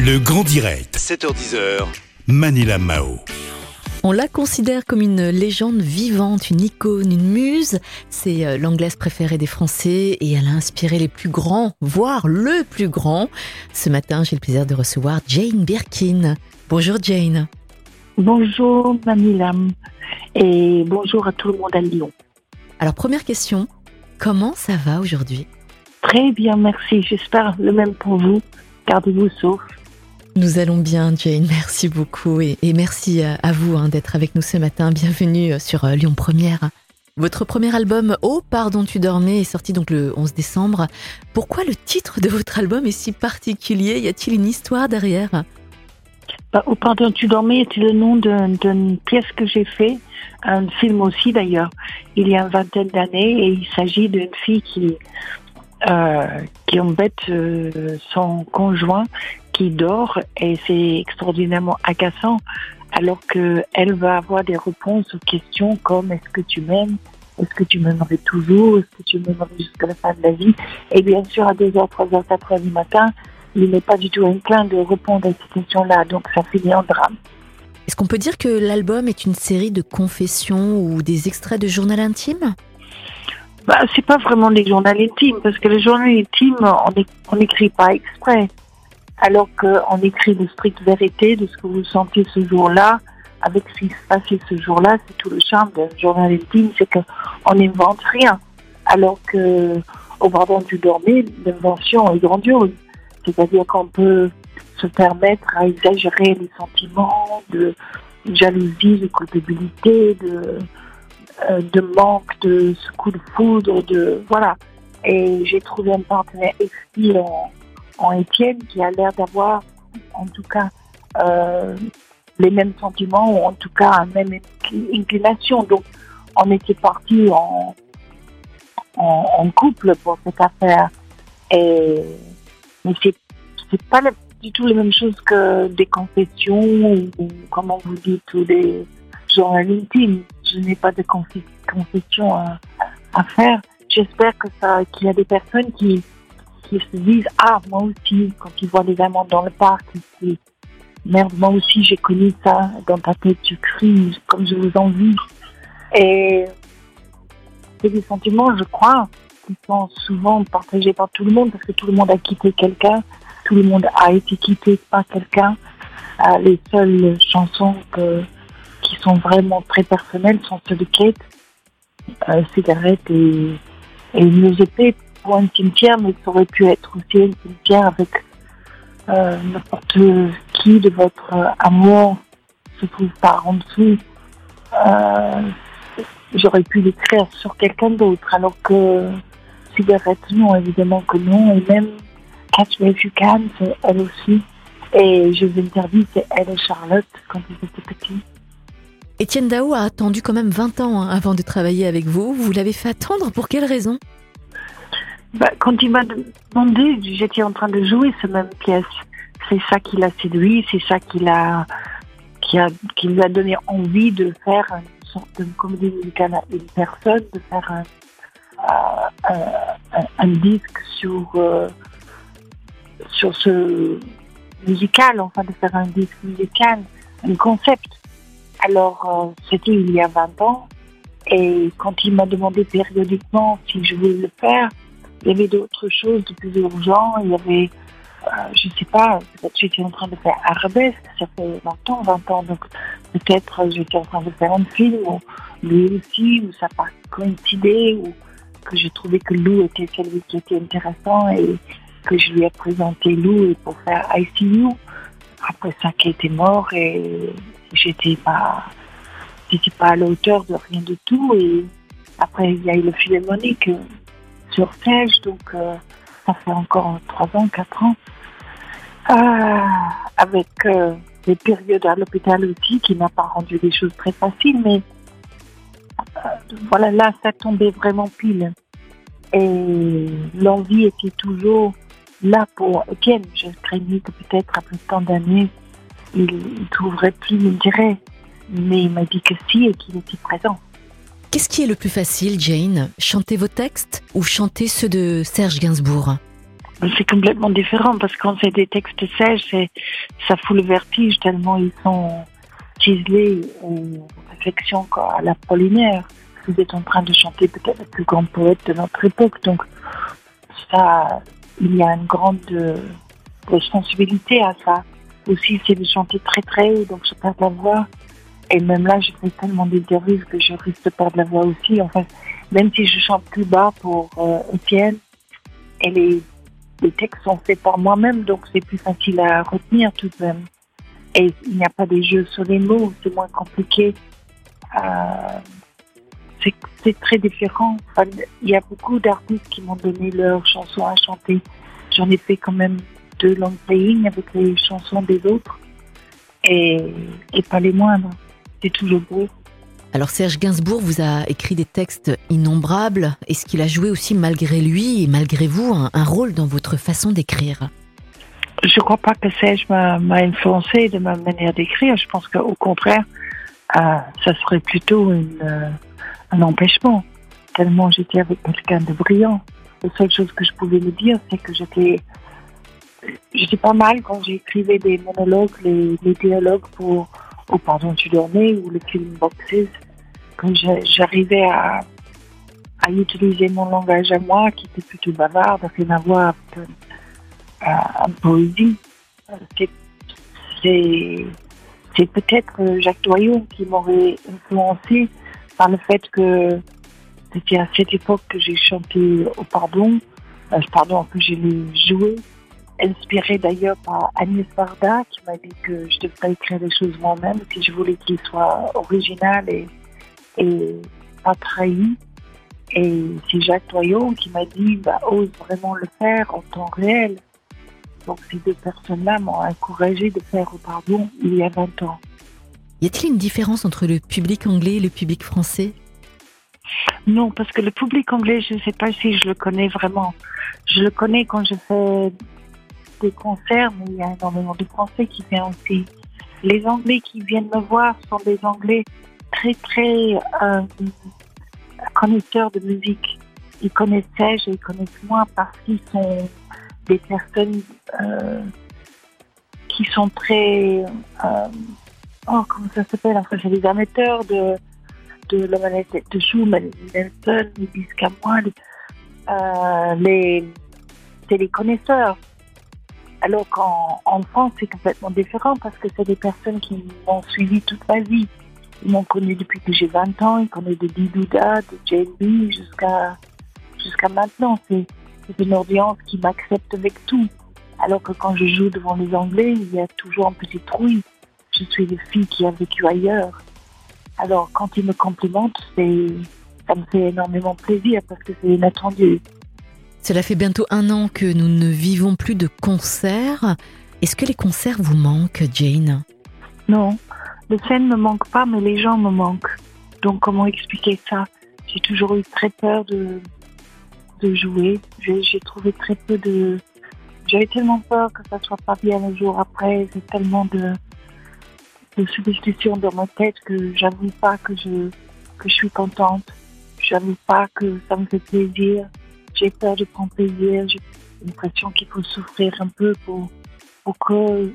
Le Grand Direct, 7h10h, Manila Mao. On la considère comme une légende vivante, une icône, une muse. C'est euh, l'anglaise préférée des Français et elle a inspiré les plus grands, voire le plus grand. Ce matin, j'ai le plaisir de recevoir Jane Birkin. Bonjour Jane. Bonjour Manilam et bonjour à tout le monde à Lyon. Alors première question, comment ça va aujourd'hui? Très bien, merci. J'espère le même pour vous. Gardez-vous sauf. Nous allons bien, Jane. Merci beaucoup et, merci à, vous hein, d'être avec nous ce matin. Bienvenue sur euh, Lyon Première. Votre premier album, Oh, pardon, tu dormais, est sorti donc le 11 décembre. Pourquoi le titre de votre album est si particulier? Y a-t-il une histoire derrière? Bah, oh, pardon, tu dormais était le nom d'un- d'une pièce que j'ai fait, un film aussi d'ailleurs, il y a une vingtaine d'années, et il s'agit d'une fille qui euh, qui embête euh, son conjoint qui dort, et c'est extraordinairement agaçant, alors que elle va avoir des réponses aux questions comme est-ce que tu m'aimes, est-ce que tu m'aimerais toujours, est-ce que tu m'aimerais jusqu'à la fin de la vie, et bien sûr à 2h, 3h, 4h du matin, il n'est pas du tout inclin de répondre à ces questions-là, donc ça finit en drame. Est-ce qu'on peut dire que l'album est une série de confessions ou des extraits de journal intime? Bah, c'est pas vraiment des journaux intimes, parce que les journaux intimes, on n'écrit pas exprès. Alors qu'on écrit de stricte vérité de ce que vous sentez ce jour-là, avec ce qui se passait ce jour-là, c'est tout le charme d'un journal intime, c'est qu'on n'invente rien. Alors que, au pardon du dormir, l'invention est grandiose. C'est-à-dire qu'on peut se permettre à exagérer les sentiments de jalousie, de culpabilité, de, euh, de manque, de ce coup de foudre, de voilà. Et j'ai trouvé un partenaire exquis en, en Étienne qui a l'air d'avoir, en tout cas, euh, les mêmes sentiments ou en tout cas la même incli- inclination. Donc, on était parti en, couple pour cette affaire. Et mais c'est c'est pas du tout la même chose que des confessions ou, comment vous dites ou des journaux intimes. Je n'ai pas de confession à, à faire. J'espère que ça qu'il y a des personnes qui qui se disent ah moi aussi quand ils voient les amants dans le parc ils se disent merde moi aussi j'ai connu ça dans ta tête tu cries comme je vous envie et c'est des sentiments je crois qui sont souvent partagés par tout le monde parce que tout le monde a quitté quelqu'un tout le monde a été quitté par quelqu'un. Euh, les seules chansons qui sont vraiment très personnelles sont celles de Kate euh, Cigarette et, et EP un cimetière mais ça aurait pu être aussi un cimetière avec euh, n'importe qui de votre euh, amour se trouve par en dessous. Euh, J'aurais pu l'écrire sur quelqu'un d'autre, alors que Cigarette, non, évidemment que non. Et même Catch Me If You Can, c'est elle aussi. Et je vous interdis, c'est elle et Charlotte quand ils étaient petits. Étienne Dao a attendu quand même 20 ans hein, avant de travailler avec vous. Vous l'avez fait attendre pour quelle raison? Bah, quand il m'a demandé, j'étais en train de jouer cette même pièce. C'est ça qui l'a séduit, c'est ça qui l'a, qui a, qui lui a donné envie de faire une sorte de comédie musicale à une personne, de faire un, euh, un, disque sur, euh, sur ce musical, enfin de faire un disque musical, un concept. Alors, euh, c'était il y a 20 ans. Et quand il m'a demandé périodiquement si je voulais le faire, il y avait d'autres choses de plus urgent. Il y avait, euh, je sais pas, peut-être j'étais en train de faire Arabesque, ça fait longtemps, 20 ans, donc peut-être j'étais en train de faire un film, ou lui aussi, ou ça n'a pas coïncidé, ou que j'ai trouvé que Lou était celui qui était intéressant et que je lui ai présenté Lou pour faire ICU. Après ça, qui était mort et j'étais pas, j'étais pas à la hauteur de rien du tout et après il y a eu le philharmonique sur donc euh, ça fait encore trois ans, quatre ans. Euh, avec euh, des périodes à l'hôpital aussi qui n'a pas rendu les choses très faciles, mais voilà, là, ça tombait vraiment pile. Et l'envie était toujours là pour Étienne. Je craignais que peut-être après tant d'années, il ne trouverait plus l'intérêt. Mais il m'a dit que si et qu'il était présent. Qu'est-ce qui est le plus facile, Jane? Chanter vos textes ou chanter ceux de Serge Gainsbourg? C'est complètement différent parce que quand c'est des textes sèches, ça fout le vertige tellement ils sont ciselés ou réflexion à la polinaire. Vous êtes en train de chanter peut-être le plus grand poète de notre époque, donc ça, il y a une grande euh, responsabilité à ça. Aussi, c'est de chanter très très haut, donc je perds la voix. Et même là, je fais tellement d'interviews que je risque de perdre la voix aussi. Enfin, même si je chante plus bas pour euh, Étienne, et les, les textes sont faits par moi-même, donc c'est plus facile à retenir tout de même. Et il n'y a pas des jeux sur les mots, c'est moins compliqué. Euh, c'est très différent. il y a beaucoup d'artistes qui m'ont donné leurs chansons à chanter. J'en ai fait quand même deux long playing avec les chansons des autres et, et pas les moindres. C'est toujours beau. Alors Serge Gainsbourg vous a écrit des textes innombrables. Est-ce qu'il a joué aussi malgré lui et malgré vous un, rôle dans votre façon d'écrire? Je ne crois pas que Serge m'a influencé de ma manière d'écrire. Je pense qu'au contraire, euh, ça serait plutôt une, euh, un empêchement. Tellement j'étais avec quelqu'un de brillant. La seule chose que je pouvais me dire, c'est que j'étais j'étais pas mal quand j'écrivais des monologues, les, les dialogues pour Oh pardon, tu dormais ou le film Boxes, quand j'arrivais à, à utiliser mon langage à moi, qui était plutôt bavard, rien à voir avec euh, poésie. C'est peut-être Jacques Doyon qui m'aurait influencé par le fait que c'était à cette époque que j'ai chanté au pardon, euh, pardon, que j'ai joué inspirée d'ailleurs par Agnès Varda qui m'a dit que je devrais écrire des choses moi-même si je voulais qu'il soit original et, et pas trahi. Et c'est Jacques Toyon qui m'a dit bah, ose vraiment le faire en temps réel. Donc ces deux personnes-là m'ont encouragé de faire au pardon il y a 20 ans. Y a-t-il une différence entre le public anglais et le public français? Non, parce que le public anglais, je ne sais pas si je le connais vraiment. Je le connais quand je fais des concerts, mais il y a énormément de Français qui viennent aussi. Les Anglais qui viennent me voir sont des Anglais très, très euh, connaisseurs de musique. Ils connaissent Serge et ils connaissent moi parce qu'ils sont des personnes euh, qui sont très... Euh, oh, comment ça s'appelle? Enfin, c'est des amateurs de, de de Schumann, Nelson, les moi. les, c'est les connaisseurs. Alors qu'en en France, c'est complètement différent parce que c'est des personnes qui m'ont suivi toute ma vie. Ils m'ont connu depuis que j'ai 20 ans, ils connaissent de Didouda, de JB jusqu'à jusqu'à maintenant. C'est une audience qui m'accepte avec tout. Alors que quand je joue devant les Anglais, il y a toujours un petit trouille. Je suis une fille qui a vécu ailleurs. Alors quand ils me complimentent, ça me fait énormément plaisir parce que c'est inattendu. Cela fait bientôt un an que nous ne vivons plus de concerts. Est-ce que les concerts vous manquent, Jane? Non, le scène ne me manque pas, mais les gens me manquent. Donc comment expliquer ça? J'ai toujours eu très peur de, jouer. J'ai trouvé très peu de... J'avais tellement peur que ça soit pas bien le jour après. J'ai tellement de, de superstitions dans ma tête que j'avoue pas que je, que je suis contente. J'avoue pas que ça me fait plaisir j'ai peur de prendre plaisir, j'ai l'impression qu'il faut souffrir un peu pour, pour, que,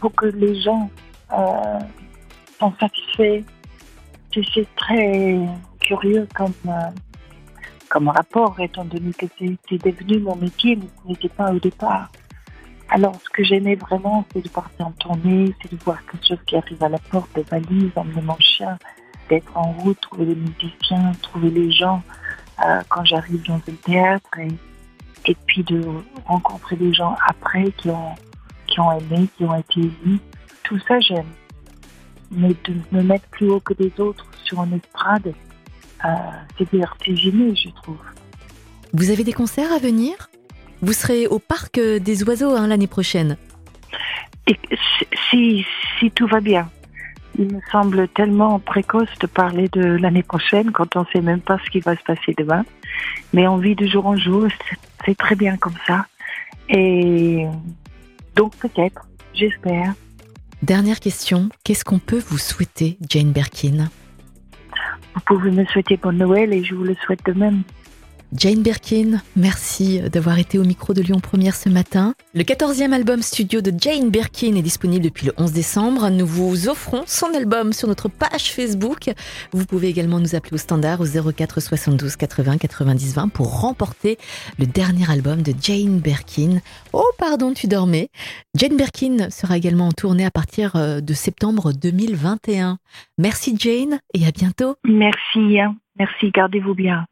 pour que les gens euh, sont satisfaits. C'est très curieux comme, euh, comme rapport, étant donné que c'est devenu mon métier, mais ce n'était pas au départ. Alors, ce que j'aimais vraiment, c'est de partir en tournée, c'est de voir quelque chose qui arrive à la porte, des valises, emmener mon chien, d'être en route, trouver les musiciens, trouver les gens. Euh, quand j'arrive dans un théâtre et, et, puis de rencontrer des gens après qui ont, qui ont aimé, qui ont été émus. Tout ça, j'aime. Mais de me mettre plus haut que des autres sur une estrade, euh, c'est vertigineux, je trouve. Vous avez des concerts à venir? Vous serez au Parc des Oiseaux hein, l'année prochaine et si, si tout va bien. Il me semble tellement précoce de parler de l'année prochaine quand on ne sait même pas ce qui va se passer demain. Mais on vit de jour en jour, c'est très bien comme ça. Et donc peut-être, j'espère. Dernière question, qu'est-ce qu'on peut vous souhaiter, Jane Birkin? Vous pouvez me souhaiter bonne Noël et je vous le souhaite de même. Jane Birkin, merci d'avoir été au micro de Lyon Première ce matin. Le 14e album studio de Jane Birkin est disponible depuis le 11 décembre. Nous vous offrons son album sur notre page Facebook. Vous pouvez également nous appeler au standard au 04 72 80 90 20 pour remporter le dernier album de Jane Birkin. Oh pardon, tu dormais. Jane Birkin sera également en tournée à partir euh, de septembre 2021. Merci Jane et à bientôt. Merci, hein. merci, gardez-vous bien.